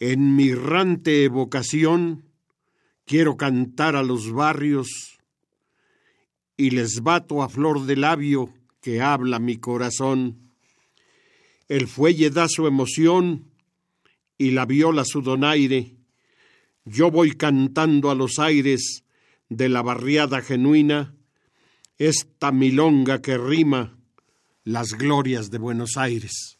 En mi rante evocación quiero cantar a los barrios y les bato a flor de labio que habla mi corazón. El fuelle da su emoción y la viola su donaire. Yo voy cantando a los aires de la barriada genuina esta milonga que rima las glorias de Buenos Aires.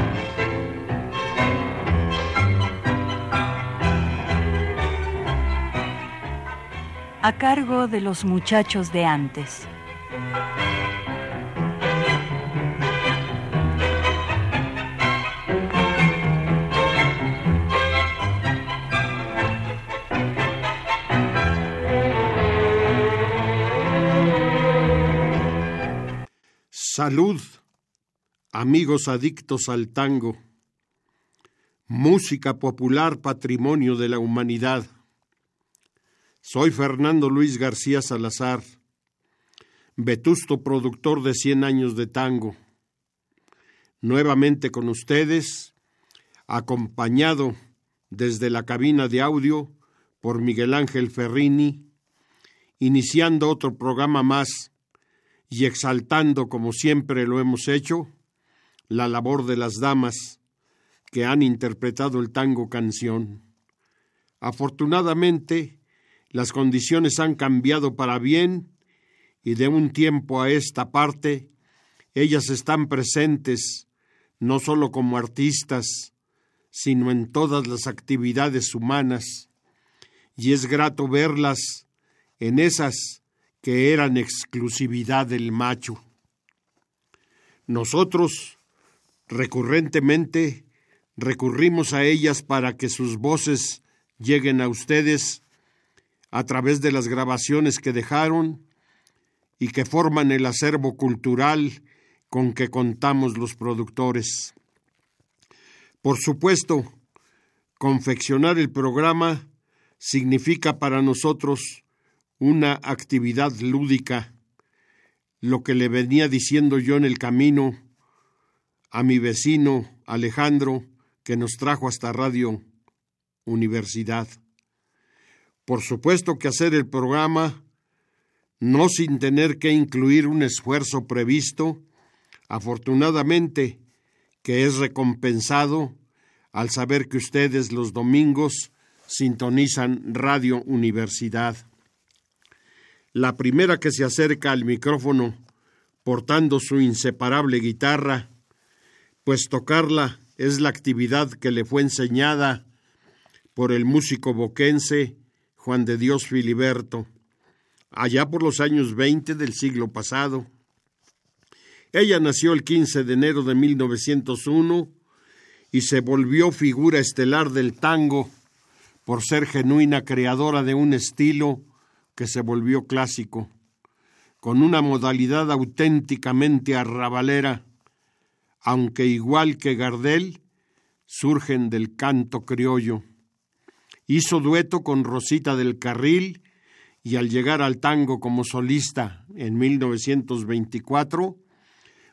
A cargo de los muchachos de antes. Salud, amigos adictos al tango. Música popular, patrimonio de la humanidad soy Fernando Luis García Salazar, vetusto productor de Cien años de tango. Nuevamente con ustedes, acompañado desde la cabina de audio por Miguel Ángel Ferrini, iniciando otro programa más y exaltando, como siempre lo hemos hecho, la labor de las damas que han interpretado el tango canción. Afortunadamente, las condiciones han cambiado para bien y de un tiempo a esta parte ellas están presentes no solo como artistas, sino en todas las actividades humanas, y es grato verlas en esas que eran exclusividad del macho. Nosotros, recurrentemente, recurrimos a ellas para que sus voces lleguen a ustedes a través de las grabaciones que dejaron y que forman el acervo cultural con que contamos los productores. Por supuesto, confeccionar el programa significa para nosotros una actividad lúdica, lo que le venía diciendo yo en el camino a mi vecino Alejandro, que nos trajo hasta Radio Universidad. Por supuesto que hacer el programa, no sin tener que incluir un esfuerzo previsto, afortunadamente que es recompensado al saber que ustedes los domingos sintonizan Radio Universidad. La primera que se acerca al micrófono portando su inseparable guitarra, pues tocarla es la actividad que le fue enseñada por el músico boquense Juan de Dios Filiberto, allá por los años 20 del siglo pasado. Ella nació el 15 de enero de 1901 y se volvió figura estelar del tango por ser genuina creadora de un estilo que se volvió clásico, con una modalidad auténticamente arrabalera, aunque igual que Gardel, surgen del canto criollo. Hizo dueto con Rosita del Carril y al llegar al tango como solista en 1924,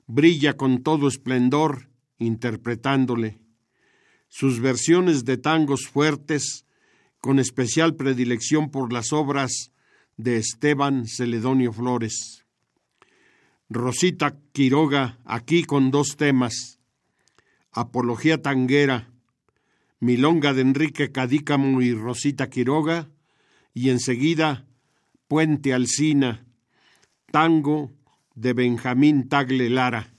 brilla con todo esplendor interpretándole. Sus versiones de tangos fuertes, con especial predilección por las obras de Esteban Celedonio Flores. Rosita Quiroga, aquí con dos temas, Apología Tanguera Milonga de Enrique Cadícamo y Rosita Quiroga, y enseguida Puente Alcina, tango de Benjamín Tagle Lara.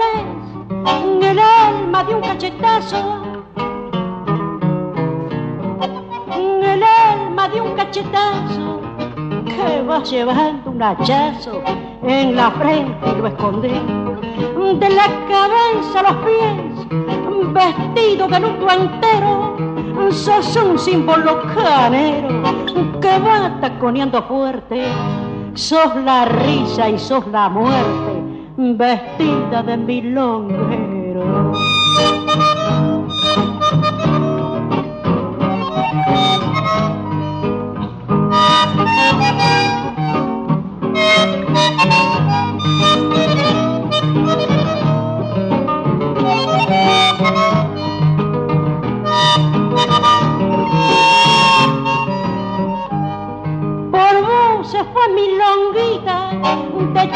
en el alma de un cachetazo. En el alma de un cachetazo que vas llevando un hachazo en la frente y lo escondí. De la cabeza a los pies, vestido de luto entero, sos un símbolo canero que va taconeando fuerte. Sos la risa y sos la muerte vestida de milonguero.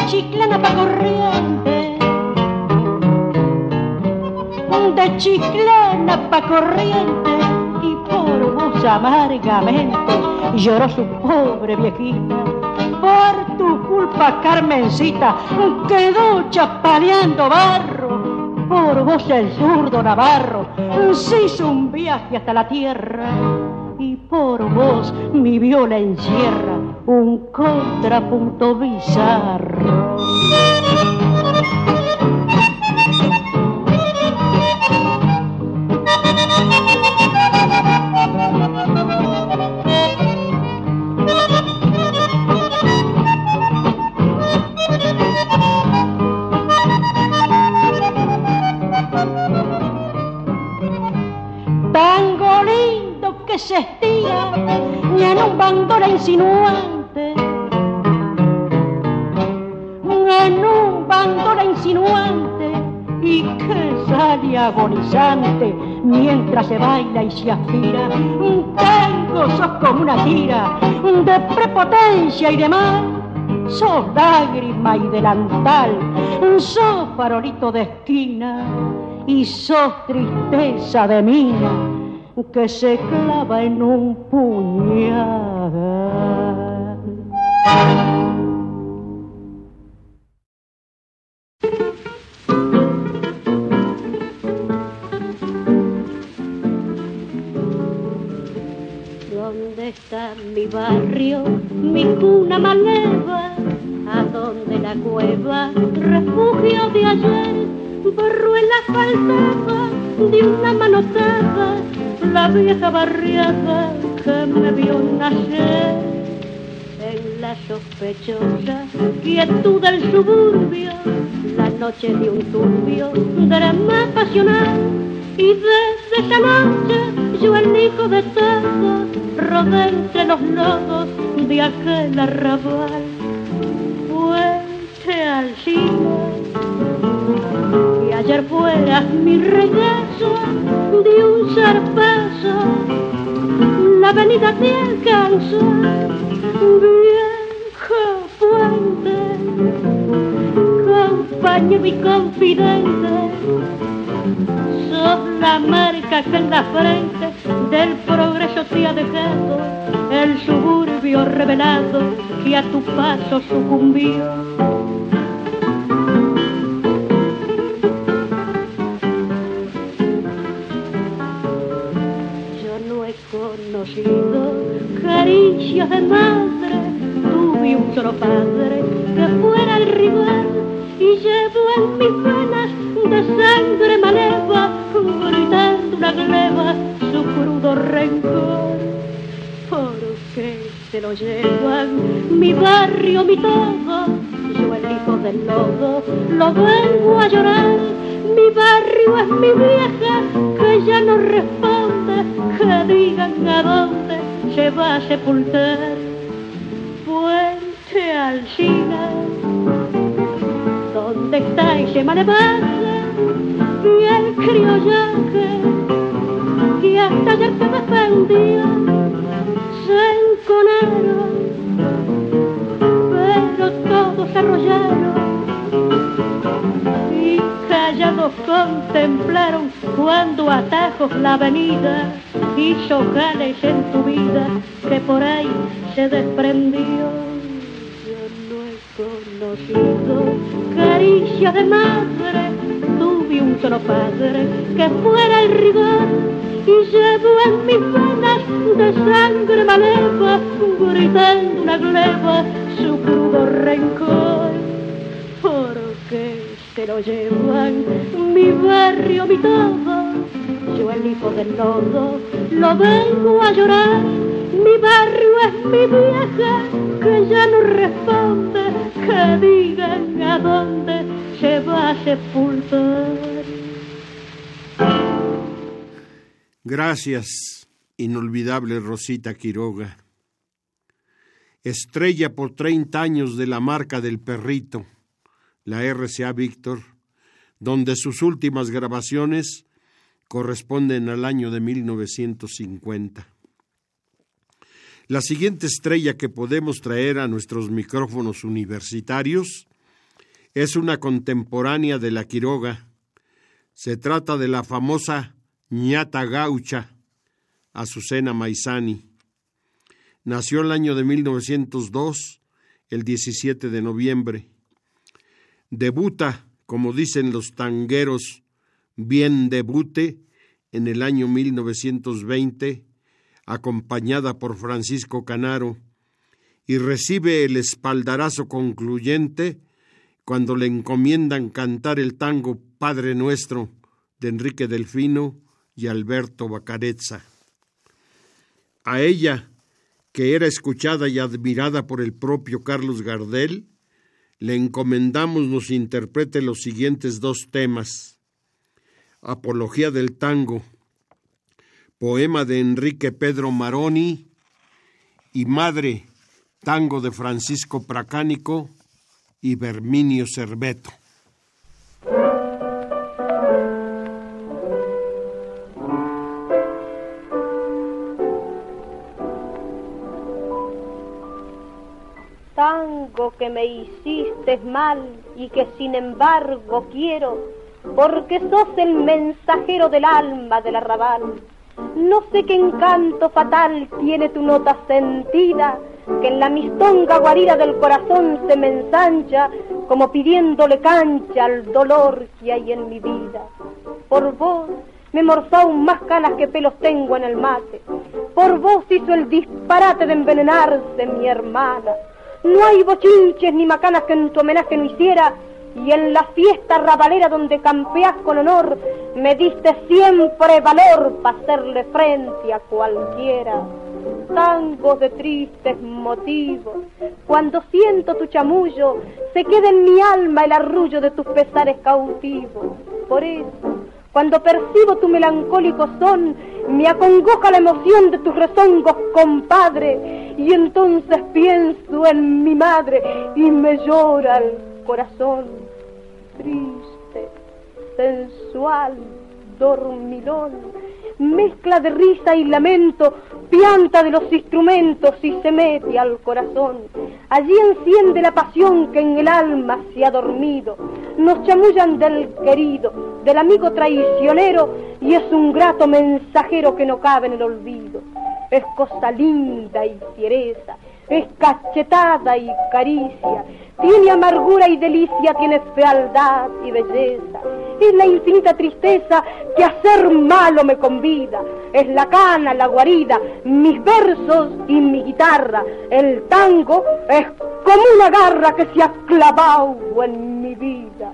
Chiclana pa' corriente, de chiclana pa' corriente, y por vos amargamente lloró su pobre viejita. Por tu culpa, Carmencita, quedó chapaleando barro. Por vos el zurdo Navarro se hizo un viaje hasta la tierra. Y por vos mi viola encierra un contrapunto bizarro. Tango lindo que se estira y en un insinuante insinuante agonizante mientras se baila y se aspira. Tengo sos como una tira de prepotencia y de mal. Sos lágrima y delantal, sos farolito de esquina y sos tristeza de mina que se clava en un puñal. Mi barrio, mi cuna maleva, a donde la cueva, refugio de ayer, borruela faltaba de una manotada, la vieja barriada que me vio nacer. En la sospechosa quietud del suburbio, la noche de un turbio drama pasional, y desde esa noche yo el hijo de todos rodé entre los lodos de aquel arrabal. Fuente al y ayer fuera mi regreso de un zarpazo, la avenida te alcanzó, viejo puente, compañero y confidente, sos la marca que en la frente del progreso te ha dejado. El suburbio revelado que a tu paso sucumbió. Yo no he conocido caricias de madre, tuve un solo padre que fuera Lo llevan mi barrio, mi todo, yo el hijo del lodo, lo vengo a llorar. Mi barrio es mi vieja que ya no responde, que digan a dónde se va a sepultar. La avenida hizo jales en tu vida que por ahí se desprendió. Yo no he conocido caricia de madre, tuve un otro padre que fuera el lodo lo vengo a llorar mi barrio es mi vieja que ya no responde que digan a dónde se va a sepultar. Gracias, inolvidable Rosita Quiroga. Estrella por 30 años de la marca del perrito, la RCA Víctor, donde sus últimas grabaciones corresponden al año de 1950. La siguiente estrella que podemos traer a nuestros micrófonos universitarios es una contemporánea de la Quiroga. Se trata de la famosa ñata gaucha, Azucena Maizani. Nació el año de 1902, el 17 de noviembre. Debuta, como dicen los tangueros, bien debute en el año 1920 acompañada por Francisco Canaro, y recibe el espaldarazo concluyente cuando le encomiendan cantar el tango Padre Nuestro de Enrique Delfino y Alberto Bacarezza. A ella, que era escuchada y admirada por el propio Carlos Gardel, le encomendamos nos interprete los siguientes dos temas. Apología del tango, poema de Enrique Pedro Maroni y Madre, tango de Francisco Pracánico y Berminio Cerveto. Tango que me hiciste mal y que sin embargo quiero, porque sos el mensajero del alma del arrabal no sé qué encanto fatal tiene tu nota sentida, que en la mistonga guarida del corazón se me ensancha, como pidiéndole cancha al dolor que hay en mi vida. Por vos me morzó aún más canas que pelos tengo en el mate. Por vos hizo el disparate de envenenarse mi hermana. No hay bochinches ni macanas que en tu homenaje no hiciera, y en la fiesta rabalera donde campeás con honor, me diste siempre valor para hacerle frente a cualquiera. Tangos de tristes motivos, cuando siento tu chamullo, se queda en mi alma el arrullo de tus pesares cautivos. Por eso, cuando percibo tu melancólico son, me acongoja la emoción de tus rezongos, compadre, y entonces pienso en mi madre y me llora corazón triste, sensual, dormilón, mezcla de risa y lamento, pianta de los instrumentos y se mete al corazón. Allí enciende la pasión que en el alma se ha dormido. Nos chamullan del querido, del amigo traicionero y es un grato mensajero que no cabe en el olvido. Es cosa linda y fiereza, es cachetada y caricia, tiene amargura y delicia, tiene fealdad y belleza. Es la infinita tristeza que a ser malo me convida. Es la cana, la guarida, mis versos y mi guitarra. El tango es como una garra que se ha clavado en mi vida.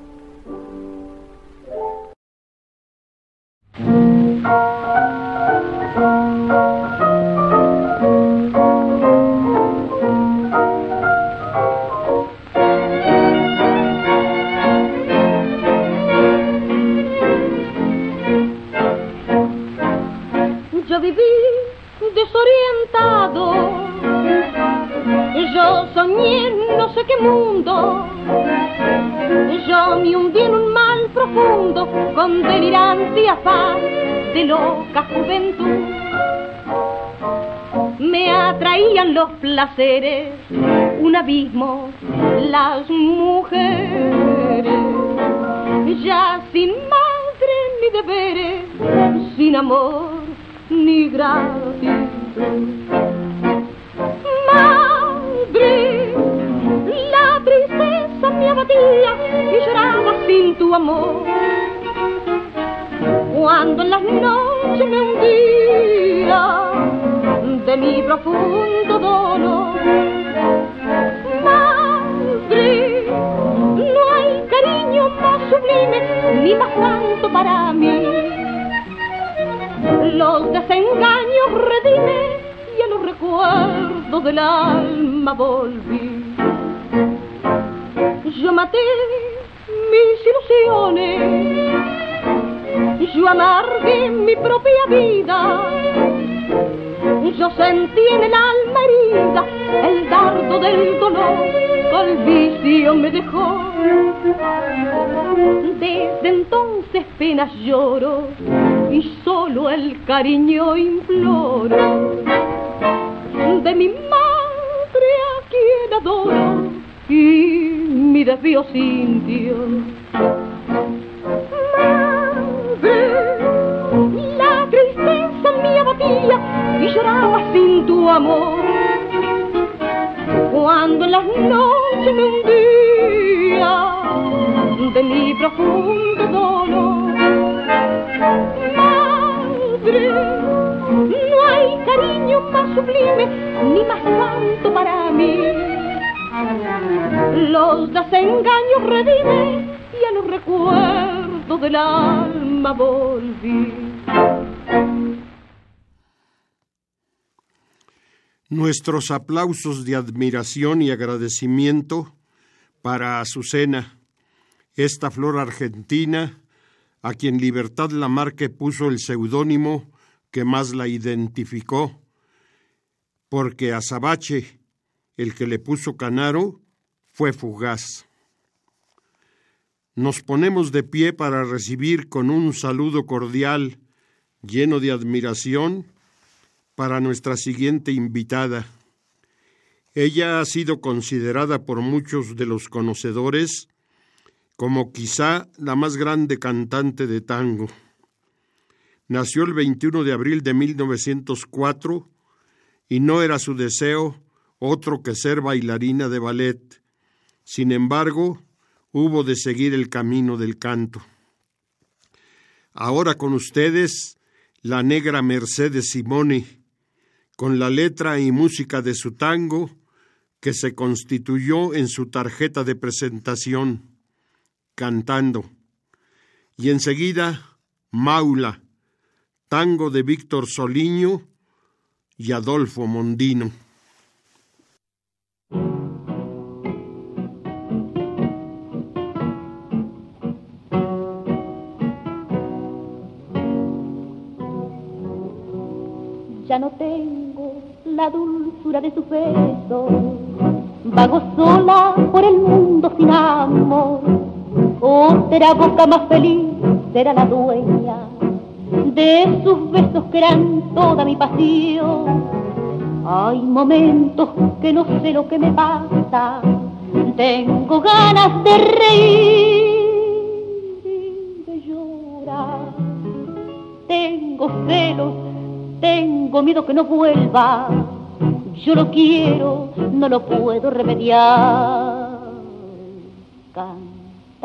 Desorientado, yo soñé no sé qué mundo, yo me hundí en un mal profundo con delirante afán de loca juventud. Me atraían los placeres, un abismo, las mujeres, ya sin madre ni deberes, sin amor ni gratitud. Madre, la tristeza me abatía y lloraba sin tu amor. cuando en las noches me hundía de mi profundo dolor. Madre, no hay cariño más sublime ni más santo para mí. Los desengaños redime y a los recuerdos del alma volví. Yo maté mis ilusiones, yo amargué mi propia vida yo sentí en el alma herida el dardo del dolor que el vicio me dejó. Desde entonces penas lloro y solo el cariño imploro de mi madre a quien adoro y mi desvío sintió. Madre, la tristeza me abatía y lloraba sin tu amor. Cuando en las noches me hundía de mi profundo dolor. Madre, no hay cariño más sublime ni más santo para mí. Los desengaños redime y a los recuerdos del alma volví. Nuestros aplausos de admiración y agradecimiento para Azucena, esta flor argentina, a quien Libertad Lamarque puso el seudónimo que más la identificó, porque Azabache, el que le puso Canaro, fue fugaz. Nos ponemos de pie para recibir con un saludo cordial, lleno de admiración, para nuestra siguiente invitada. Ella ha sido considerada por muchos de los conocedores como quizá la más grande cantante de tango. Nació el 21 de abril de 1904 y no era su deseo otro que ser bailarina de ballet. Sin embargo, hubo de seguir el camino del canto. Ahora con ustedes, la negra Mercedes Simone, con la letra y música de su tango que se constituyó en su tarjeta de presentación, cantando. Y enseguida, Maula, tango de Víctor Soliño y Adolfo Mondino. Ya no tengo la dulzura de su beso, vago sola por el mundo sin amor. Otra boca más feliz será la dueña de sus besos que eran toda mi pasión. Hay momentos que no sé lo que me pasa, tengo ganas de reír y de llorar, tengo celos tengo miedo que no vuelva. Yo lo quiero, no lo puedo remediar.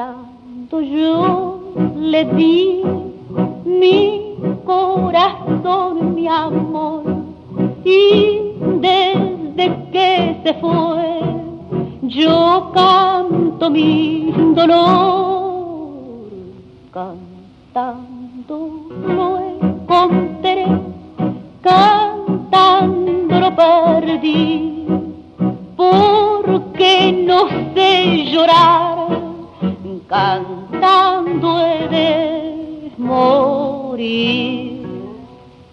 Cantando yo le di mi corazón, mi amor. Y desde que se fue, yo canto mi dolor. Cantando lo encontré cantando lo perdí, porque no sé llorar, cantando he de morir.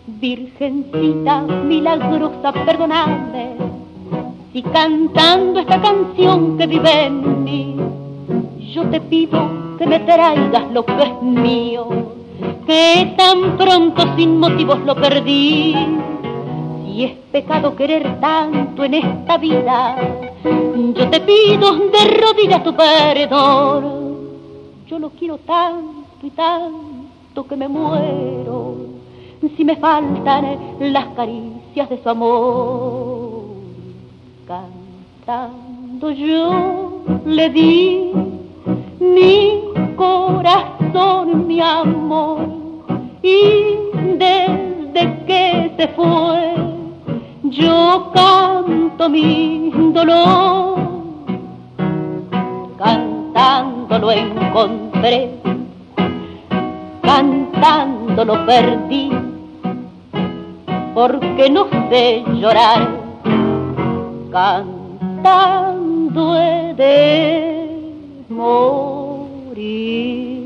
Virgencita milagrosa, perdonadme, si cantando esta canción que vive en mí, yo te pido que me traigas lo que es mío que tan pronto sin motivos lo perdí. Si es pecado querer tanto en esta vida, yo te pido de rodillas tu perdón. Yo lo quiero tanto y tanto que me muero si me faltan las caricias de su amor. Cantando yo le di mi corazón, mi amor y desde que se fue yo canto mi dolor. Cantando lo encontré, cantando lo perdí, porque no sé llorar, cantando he de morir.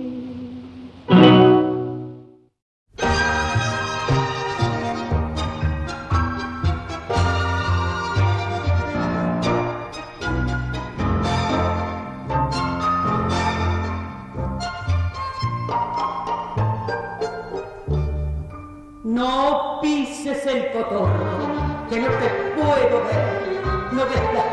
No ves que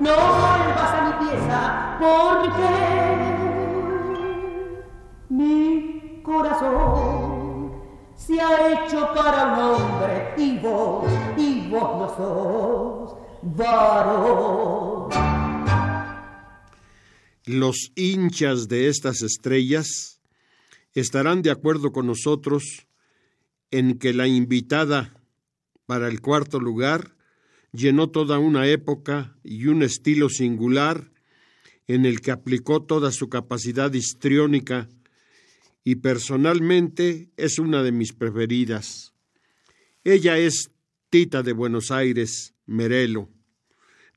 no vuelvas a mi pieza, porque mi corazón se ha hecho para un hombre y vos, y vos no sos varón. Los hinchas de estas estrellas estarán de acuerdo con nosotros en que la invitada para el cuarto lugar llenó toda una época y un estilo singular en el que aplicó toda su capacidad histriónica y personalmente es una de mis preferidas. Ella es Tita de Buenos Aires, Merelo,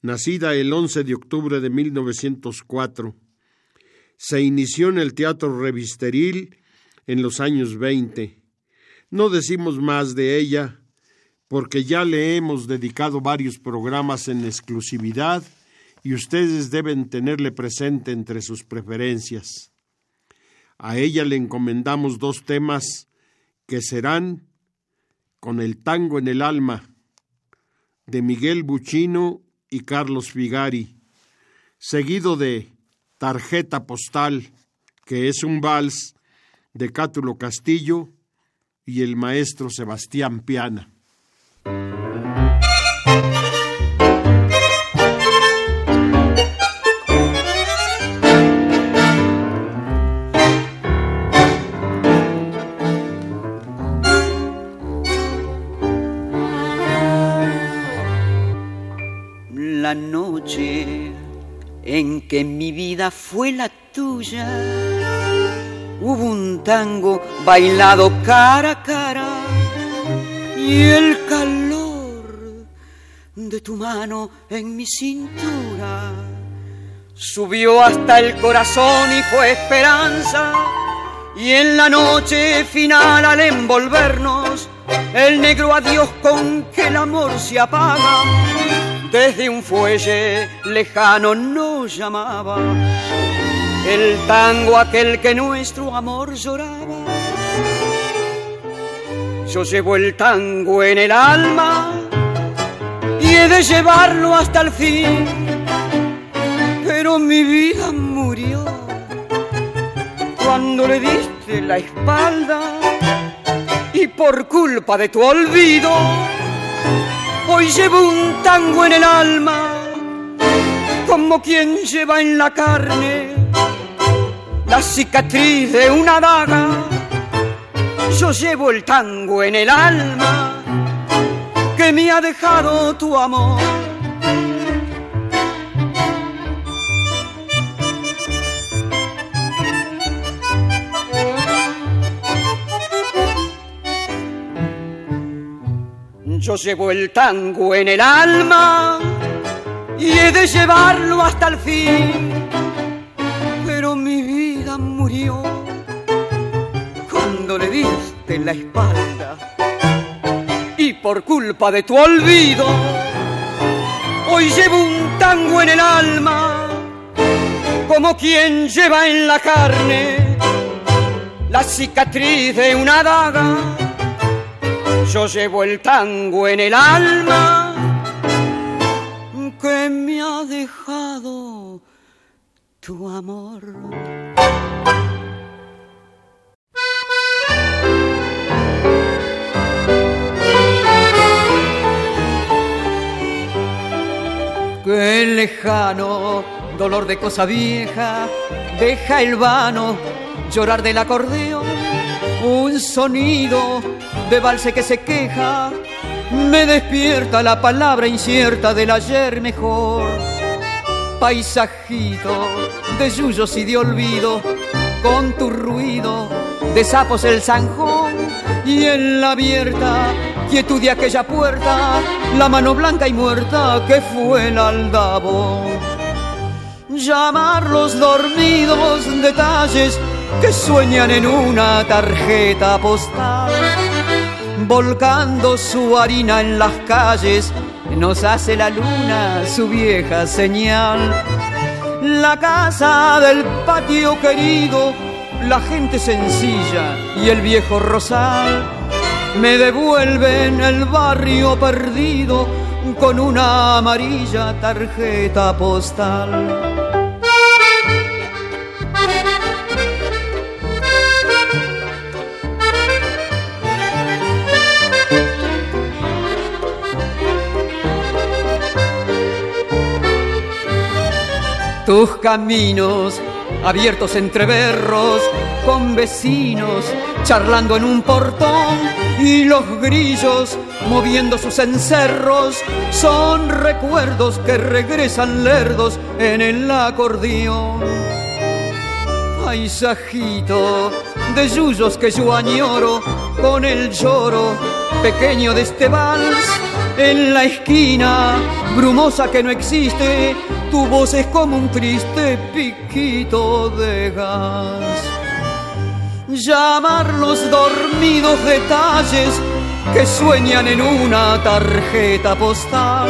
nacida el 11 de octubre de 1904. Se inició en el teatro revisteril en los años 20. No decimos más de ella porque ya le hemos dedicado varios programas en exclusividad y ustedes deben tenerle presente entre sus preferencias. A ella le encomendamos dos temas que serán Con el tango en el alma, de Miguel Buchino y Carlos Figari, seguido de Tarjeta Postal, que es un vals de Cátulo Castillo y el maestro Sebastián Piana. La noche en que mi vida fue la tuya, hubo un tango bailado cara a cara y el calor de tu mano en mi cintura subió hasta el corazón y fue esperanza. Y en la noche final al envolvernos, el negro adiós con que el amor se apaga, desde un fuelle lejano nos llamaba. El tango aquel que nuestro amor lloraba. Yo llevo el tango en el alma y he de llevarlo hasta el fin, pero mi vida murió cuando le diste la espalda y por culpa de tu olvido Hoy llevo un tango en el alma, como quien lleva en la carne la cicatriz de una daga. Yo llevo el tango en el alma que me ha dejado tu amor. Yo llevo el tango en el alma y he de llevarlo hasta el fin. Pero mi vida murió cuando le diste la espalda. Y por culpa de tu olvido, hoy llevo un tango en el alma, como quien lleva en la carne la cicatriz de una daga yo llevo el tango en el alma que me ha dejado tu amor. Qué lejano dolor de cosa vieja, deja el vano llorar del acordeón, un sonido de valse que se queja, me despierta la palabra incierta del ayer mejor. Paisajito de yuyos y de olvido, con tu ruido de sapos el zanjón y en la abierta quietud de aquella puerta, la mano blanca y muerta que fue el aldabo. Llamar los dormidos detalles que sueñan en una tarjeta postal volcando su harina en las calles, nos hace la luna su vieja señal. La casa del patio querido, la gente sencilla y el viejo rosal me devuelven el barrio perdido con una amarilla tarjeta postal. Tus caminos abiertos entre berros, con vecinos charlando en un portón y los grillos moviendo sus encerros son recuerdos que regresan lerdos en el acordeón. Paisajito de yuyos que yo añoro con el lloro pequeño de este vals en la esquina brumosa que no existe tu voz es como un triste piquito de gas. Llamar los dormidos detalles que sueñan en una tarjeta postal,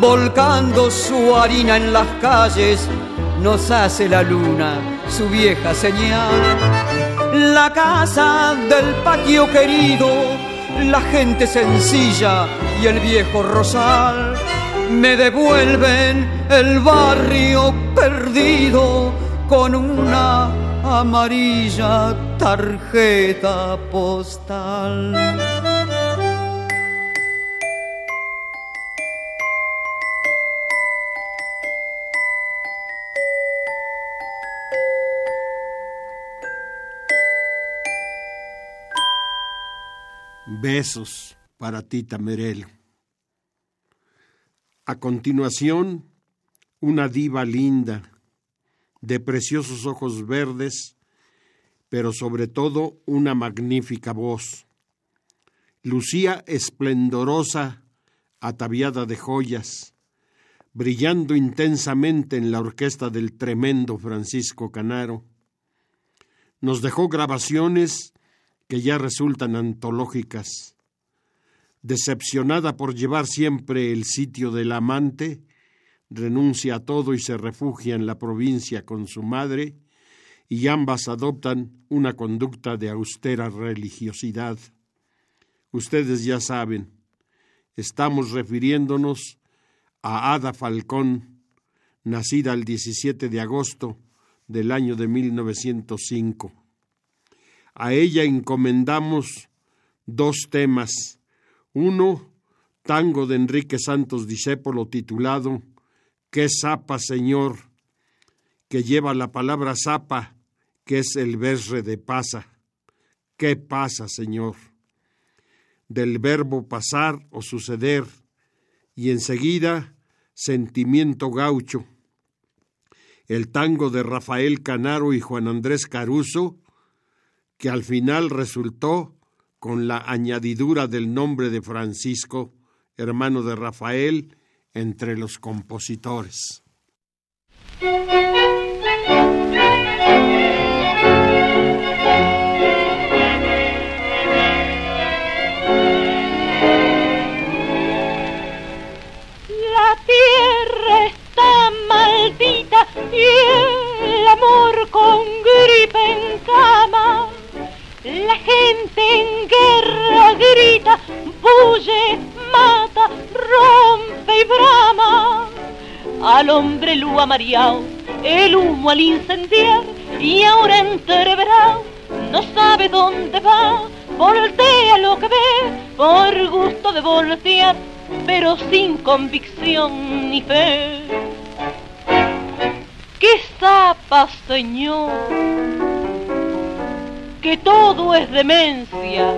volcando su harina en las calles, nos hace la luna su vieja señal. La casa del patio querido, la gente sencilla y el viejo rosal me devuelven el barrio perdido con una amarilla tarjeta postal. Besos para ti, Tamerel. A continuación, una diva linda, de preciosos ojos verdes, pero sobre todo una magnífica voz. Lucía esplendorosa, ataviada de joyas, brillando intensamente en la orquesta del tremendo Francisco Canaro. Nos dejó grabaciones que ya resultan antológicas decepcionada por llevar siempre el sitio del amante, renuncia a todo y se refugia en la provincia con su madre, y ambas adoptan una conducta de austera religiosidad. Ustedes ya saben, estamos refiriéndonos a Ada Falcón, nacida el 17 de agosto del año de 1905. A ella encomendamos dos temas uno, tango de Enrique Santos Discépolo titulado ¿Qué zapa, Señor? que lleva la palabra zapa, que es el verre de pasa. ¿Qué pasa, Señor? Del verbo pasar o suceder, y enseguida sentimiento gaucho. El tango de Rafael Canaro y Juan Andrés Caruso, que al final resultó con la añadidura del nombre de Francisco, hermano de Rafael, entre los compositores. La tierra está maldita y el amor con gripe en cama. La gente en grita, bulle, mata, rompe y brama. Al hombre lo ha mareado el humo al incendiar y ahora entreverado no sabe dónde va. Voltea lo que ve por gusto de voltear, pero sin convicción ni fe. ¿Qué zapa, señor? Que todo es demencia.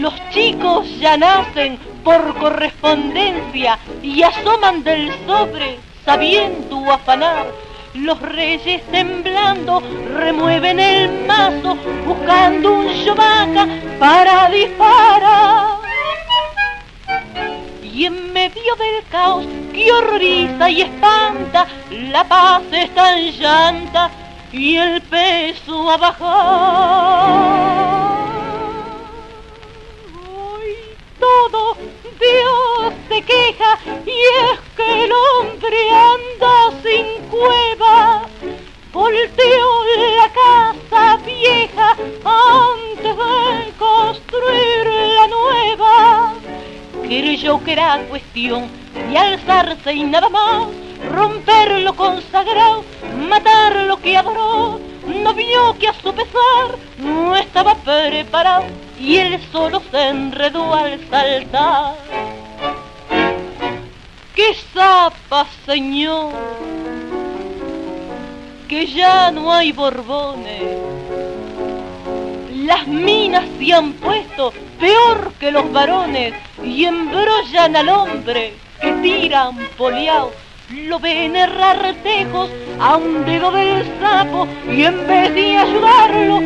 Los chicos ya nacen por correspondencia y asoman del sobre sabiendo afanar. Los reyes temblando remueven el mazo buscando un yomaca para disparar. Y en medio del caos que horroriza y espanta, la paz está en llanta y el peso a bajar. Todo Dios se queja y es que el hombre anda sin cueva. Volteó la casa vieja antes de construir la nueva. Creyó que era cuestión de alzarse y nada más, romper lo consagrado, matar lo que adoró. No vio que a su pesar no estaba preparado y él solo se enredó al saltar. ¡Qué zapa, señor! Que ya no hay borbones. Las minas se han puesto peor que los varones y embrollan al hombre que tiran poliao. Lo ven errar a un dedo del sapo y en vez de ayudarlo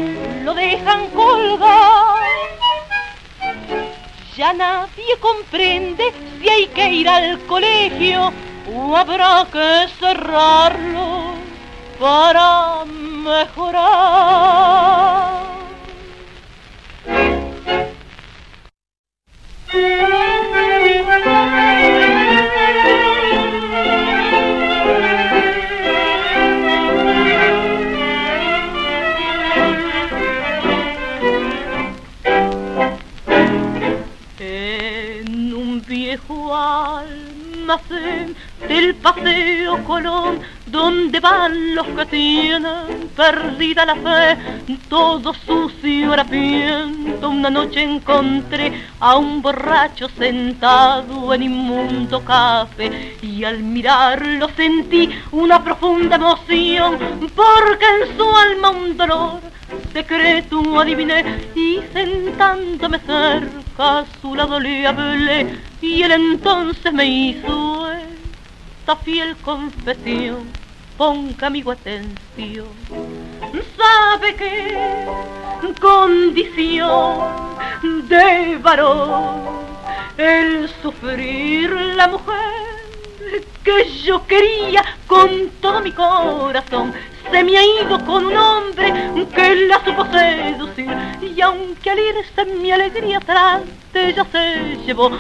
lo dejan colgar. Ya nadie comprende si hay que ir al colegio o habrá que cerrarlo para mejorar. Viejo almacén del paseo Colón, donde van los que tienen perdida la fe, todo sucio harapiento. Una noche encontré a un borracho sentado en inmundo café y al mirarlo sentí una profunda emoción, porque en su alma un dolor secreto adiviné y sentándome cerca a su lado le hablé y él entonces me hizo esta fiel confesión. Ponga amigo atención, sabe que condición de varón el sufrir la mujer que yo quería con todo mi corazón. Se me ha ido con un hombre que la supo seducir y aunque al irse mi alegría atrás ella se llevó.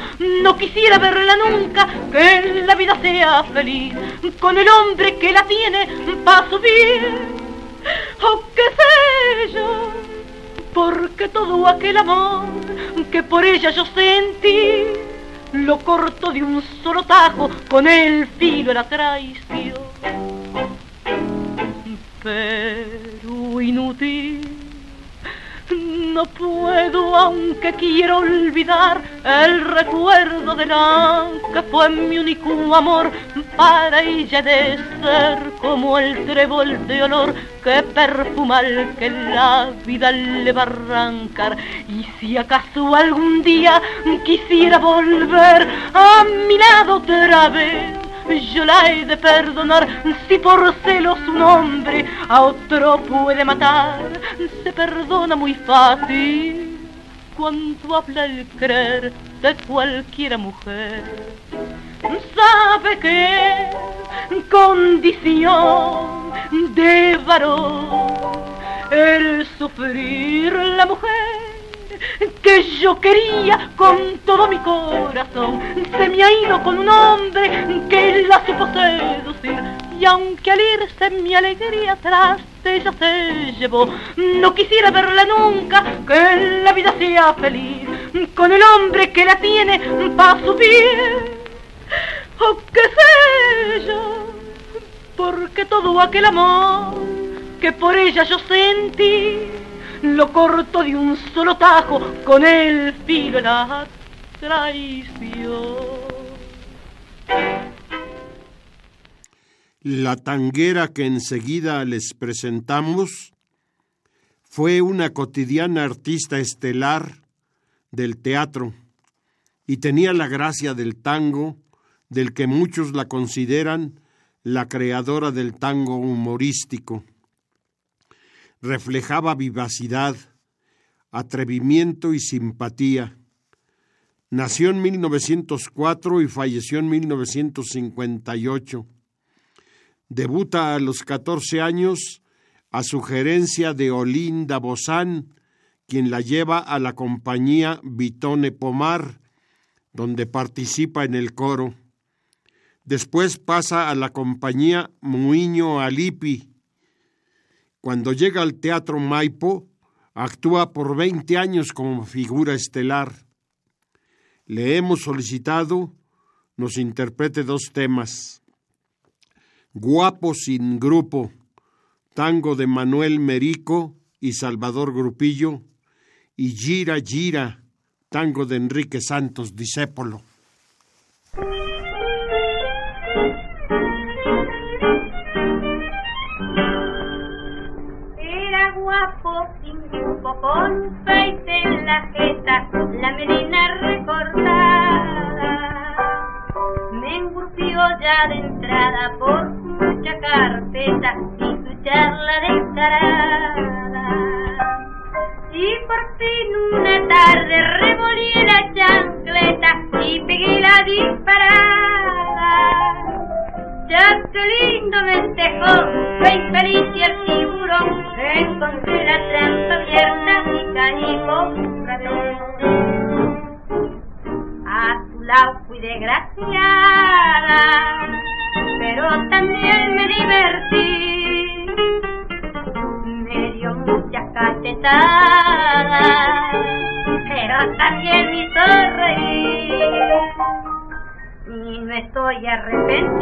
No quisiera verla nunca que la vida sea feliz. Con el hombre que la tiene para subir. O qué sé yo porque todo aquel amor que por ella yo sentí lo corto de un solo tajo con el filo de la traición. Pero inútil No puedo, aunque quiero olvidar el recuerdo de la que fue mi único amor para ella de ser como el trébol de olor que perfuma al que la vida le va a arrancar. Y si acaso algún día quisiera volver a mi lado otra vez, yo la he de perdonar si por celos un hombre a otro puede matar. Se perdona muy fácil cuando habla el creer de cualquiera mujer. Sabe que condición de varón el sufrir la mujer que yo quería con todo mi corazón. Se me ha ido con un hombre que la supo seducir. Y aunque al irse mi alegría tras ella se llevó, no quisiera verla nunca, que la vida sea feliz con el hombre que la tiene para su bien. O qué sé yo, porque todo aquel amor que por ella yo sentí lo corto de un solo tajo con el filo de la traición. La tanguera que enseguida les presentamos fue una cotidiana artista estelar del teatro y tenía la gracia del tango, del que muchos la consideran la creadora del tango humorístico reflejaba vivacidad, atrevimiento y simpatía. Nació en 1904 y falleció en 1958. Debuta a los 14 años a sugerencia de Olinda Bozán, quien la lleva a la compañía Vitone Pomar, donde participa en el coro. Después pasa a la compañía Muiño Alipi, cuando llega al Teatro Maipo, actúa por 20 años como figura estelar. Le hemos solicitado nos interprete dos temas. Guapo sin grupo, tango de Manuel Merico y Salvador Grupillo, y Gira Gira, tango de Enrique Santos Discépolo. Con aceite en la jeta, la melena recortada.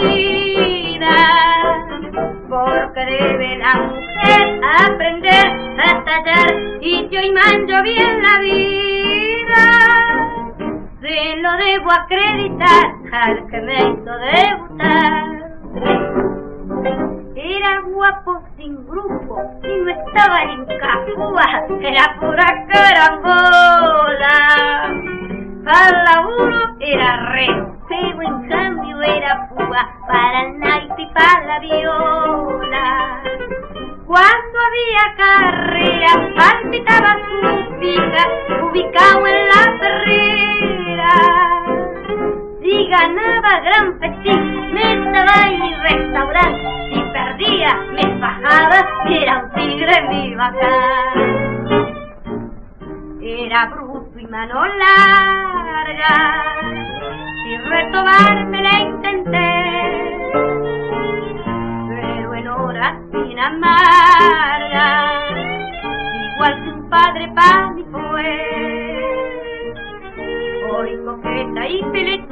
You. Y mano larga y retomarme la intenté, pero en horas sin amargas, igual que un padre para mí fue. Hoy coqueta y pelechada,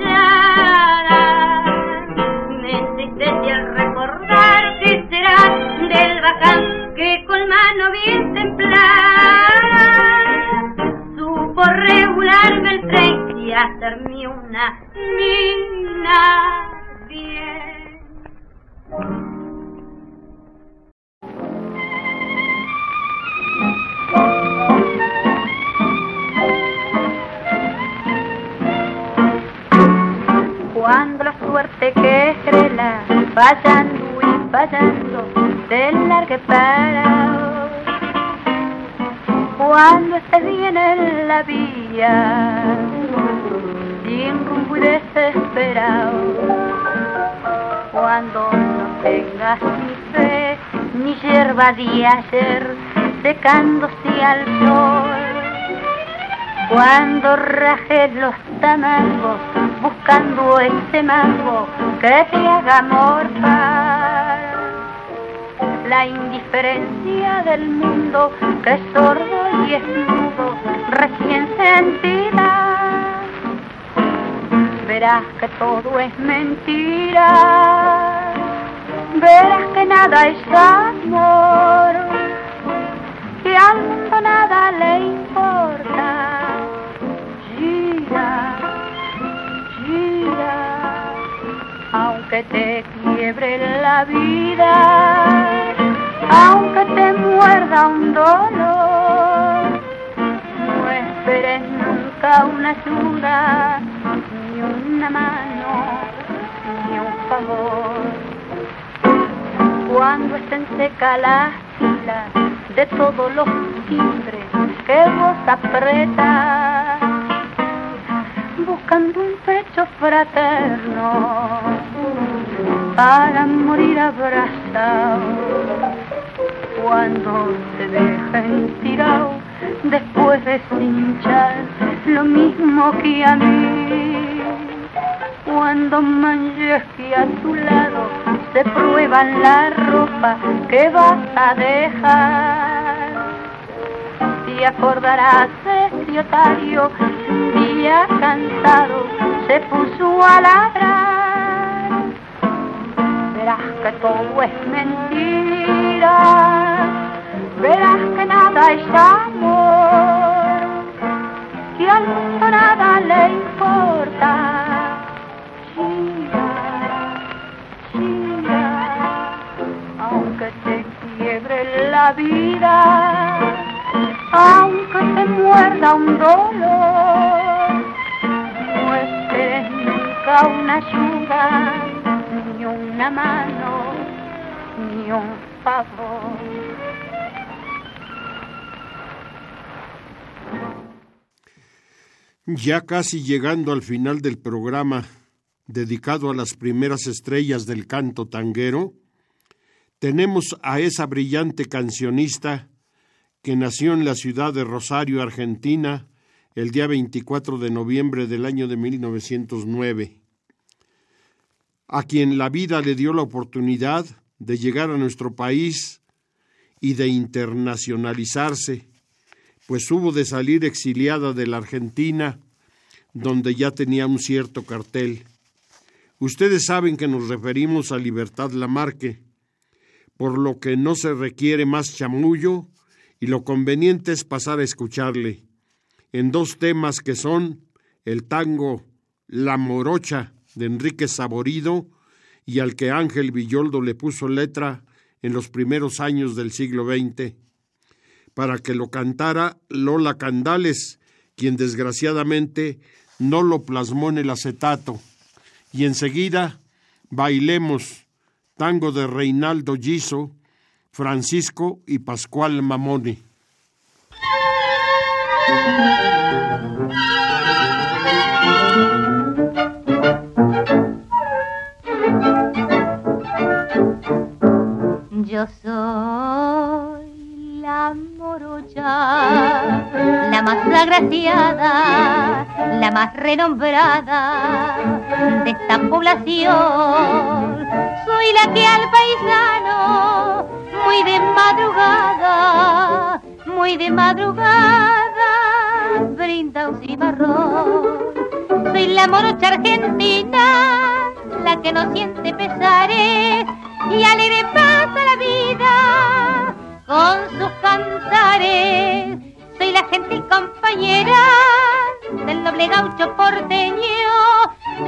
cuando la suerte que estrela pasando y pasando se largue para cuando estés bien en la vía sin rumbo y desesperado, cuando no tengas ni fe, ni hierba de ayer, secándose al sol cuando rajes los tamangos buscando ese mango que te haga morfar. La indiferencia del mundo que es sordo y es mudo recién sentida. Verás que todo es mentira, verás que nada es amor, que al mundo nada le importa. Aunque te quiebre la vida, aunque te muerda un dolor, no esperes nunca una ayuda, una mano, ni un favor. Cuando estén secas las filas de todos los timbres que vos apretas, buscando un pecho fraterno para morir abrazado cuando te dejen tirado después de cinchar lo mismo que a mí cuando manches que a tu lado se prueban la ropa que vas a dejar te acordarás de otario día cansado se puso a ladrar. Verás que todo es mentira, verás que nada es amor, que mundo nada le importa. La vida, aunque te muerda un dolor una ayuda, ni una mano, ni un favor. Ya casi llegando al final del programa dedicado a las primeras estrellas del canto tanguero, tenemos a esa brillante cancionista que nació en la ciudad de Rosario, Argentina, el día 24 de noviembre del año de 1909, a quien la vida le dio la oportunidad de llegar a nuestro país y de internacionalizarse, pues hubo de salir exiliada de la Argentina, donde ya tenía un cierto cartel. Ustedes saben que nos referimos a Libertad Lamarque, por lo que no se requiere más chamullo y lo conveniente es pasar a escucharle en dos temas que son el tango La Morocha de Enrique Saborido y al que Ángel Villoldo le puso letra en los primeros años del siglo XX, para que lo cantara Lola Candales, quien desgraciadamente no lo plasmó en el acetato. Y enseguida bailemos tango de Reinaldo Giso, Francisco y Pascual Mamoni. Yo soy la morocha, la más agraciada, la más renombrada de esta población. Soy la que al paisano, muy de madrugada, muy de madrugada, brinda un cimarrón. Soy la morocha argentina, la que no siente pesares y alegre pasa la vida con sus cantares. Soy la gentil compañera del noble gaucho porteño,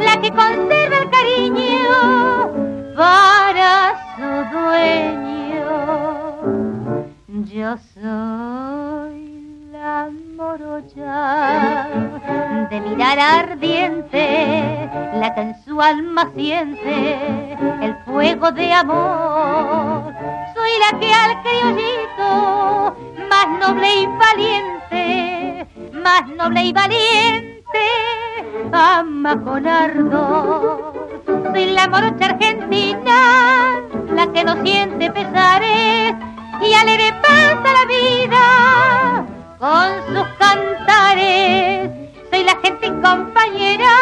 la que conserva el cariño para su dueño. Yo soy morocha de mi mirar ardiente, la que en su alma siente el fuego de amor. Soy la que al criollito, más noble y valiente, más noble y valiente, ama con ardor. Soy la morocha argentina, la que no siente pesares y alegre pasa la vida con sus cantares. Soy la gente y compañera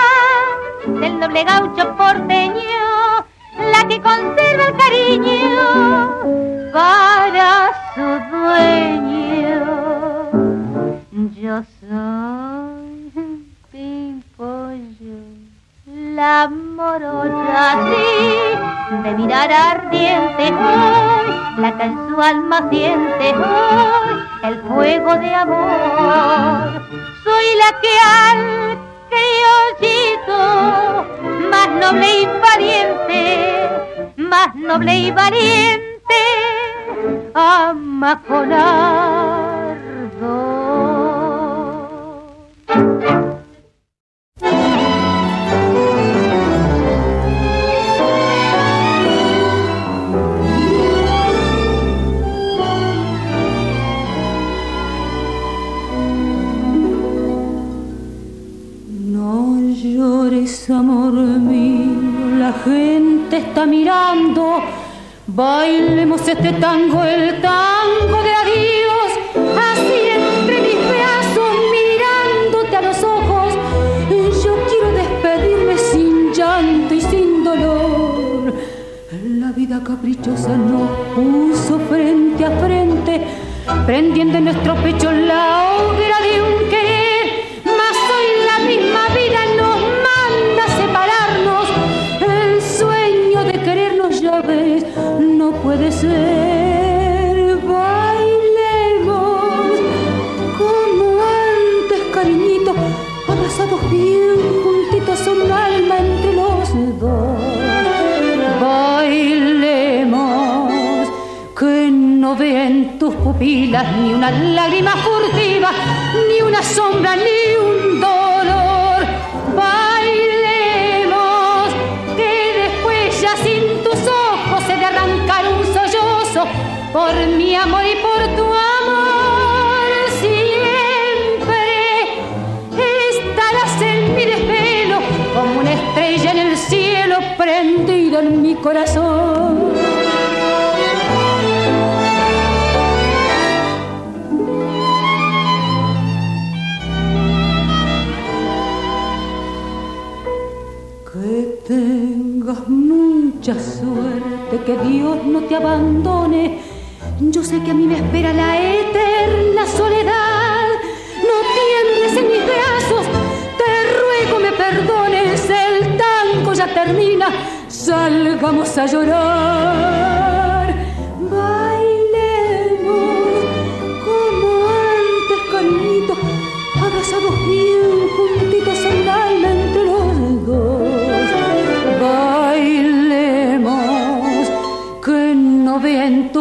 del noble gaucho porteño, la que conserva el cariño para su dueño. Yo soy Pimpollo, la morocha así, de mirar ardiente hoy, la que en su alma siente hoy el fuego de amor. Soy la que al criollito, más noble y valiente, más noble y valiente, ama con gente está mirando. Bailemos este tango, el tango de adiós. Así entre mis brazos, mirándote a los ojos. Yo quiero despedirme sin llanto y sin dolor. La vida caprichosa nos puso frente a frente, prendiendo en nuestro pecho la hoguera ser. Bailemos como antes, cariñito, abrazados bien juntitos, un alma entre los dos. Bailemos que no vea en tus pupilas ni una lágrima furtiva, ni una sombra, ni por mi amor y por tu amor. Siempre estarás en mi desvelo como una estrella en el cielo prendida en mi corazón. Que tengas mucha suerte, que Dios no te abandone. Yo sé que a mí me espera la eterna soledad. No tiembles en mis brazos, te ruego me perdones. El tango ya termina, salgamos a llorar.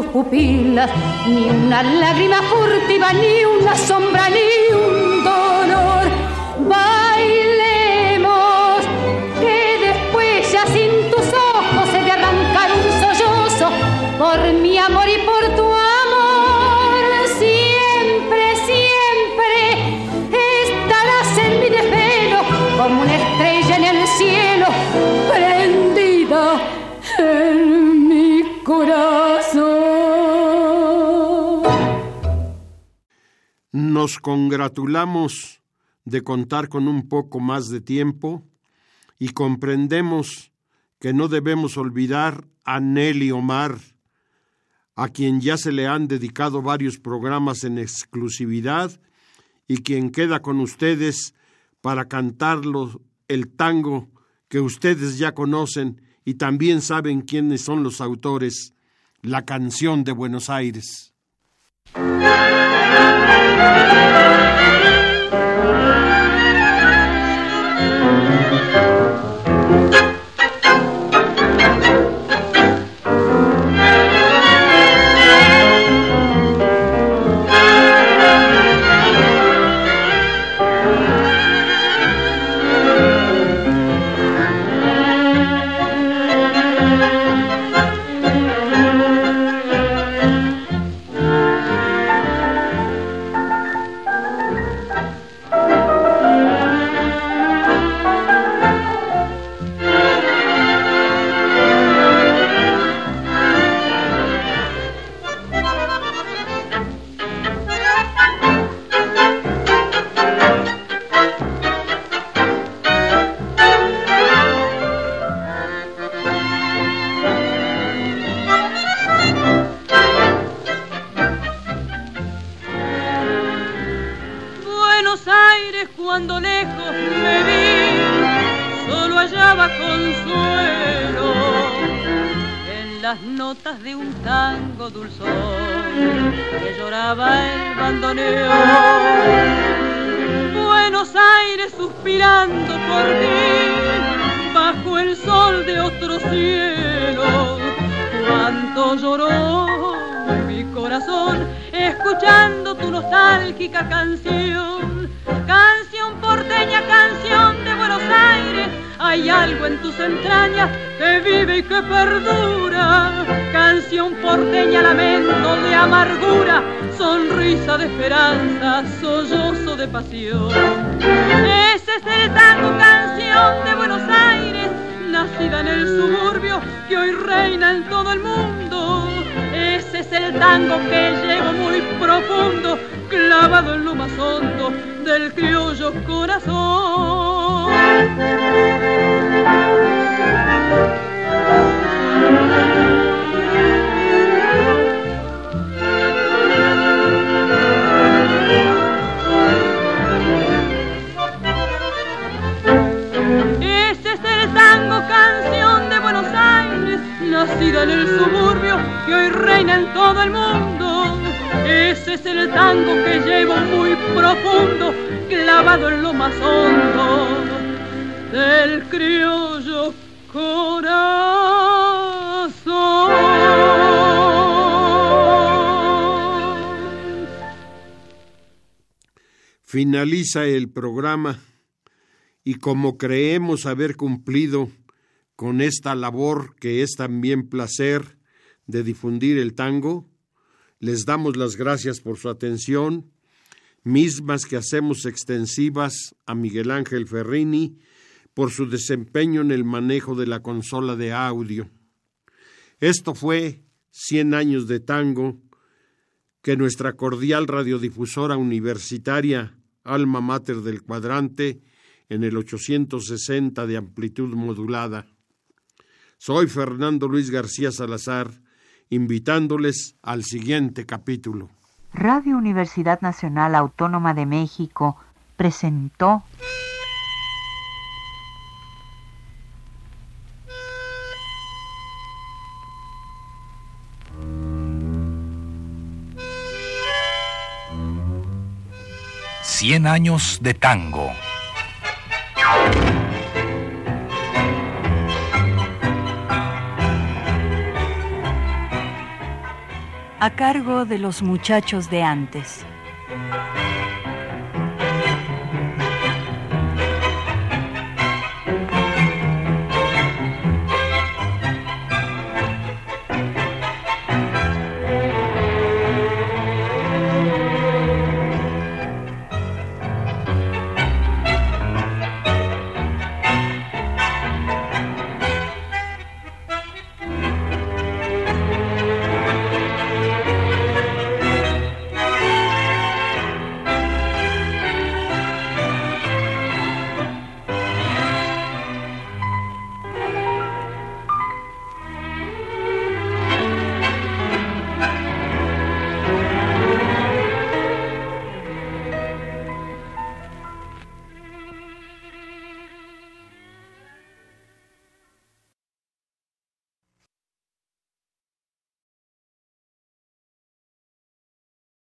Pupilas ni una lágrima furtiva, ni una sombra, ni Nos congratulamos de contar con un poco más de tiempo y comprendemos que no debemos olvidar a Nelly Omar, a quien ya se le han dedicado varios programas en exclusividad y quien queda con ustedes para cantarlo el tango que ustedes ya conocen y también saben quiénes son los autores, la canción de Buenos Aires. thank you canción. Canción porteña, canción de Buenos Aires. Hay algo en tus entrañas que vive y que perdura. Canción porteña, lamento de amargura sonrisa de esperanza, sollozo de pasión. Ese es el tango canción de Buenos Aires, nacida en el suburbio que hoy reina en todo el mundo. Ese es el tango que llevo muy profundo, clavado en lo más hondo del criollo corazón. nacida en el suburbio que hoy reina en todo el mundo. Ese es el tango que llevo muy profundo, clavado en lo más hondo del criollo corazón. Finaliza el programa y como creemos haber cumplido con esta labor que es también placer de difundir el tango. Les damos las gracias por su atención, mismas que hacemos extensivas a Miguel Ángel Ferrini por su desempeño en el manejo de la consola de audio. Esto fue Cien años de tango que nuestra cordial radiodifusora universitaria Alma Mater del Cuadrante en el 860 de amplitud modulada soy Fernando Luis García Salazar, invitándoles al siguiente capítulo. Radio Universidad Nacional Autónoma de México presentó Cien años de tango. A cargo de los muchachos de antes.